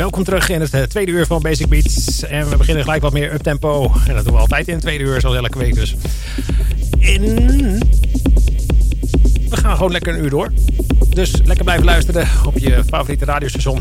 Welkom terug in het eh, tweede uur van Basic Beats. En we beginnen gelijk wat meer uptempo. En dat doen we altijd in het tweede uur, zoals elke week dus. We gaan gewoon lekker een uur door. Dus lekker blijven luisteren op je favoriete radiostation.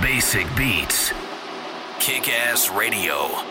Basic Beats. Kick Ass Radio.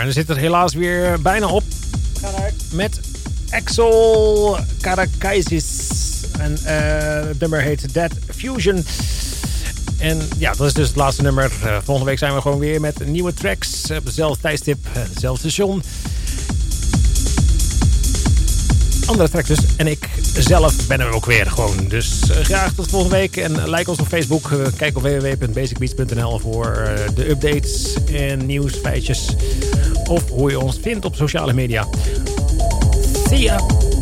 En er zit er helaas weer bijna op. Met Axel Karakaisis. En uh, het nummer heet Dead Fusion. En ja, dat is dus het laatste nummer. Uh, volgende week zijn we gewoon weer met nieuwe tracks. Op dezelfde tijdstip, hetzelfde station. Andere tracks dus. En ik zelf ben er ook weer gewoon. Dus uh, graag tot volgende week. En like ons op Facebook. Uh, kijk op www.basicbeats.nl voor de updates en nieuws, feitjes. Of hoe je ons vindt op sociale media. See ya!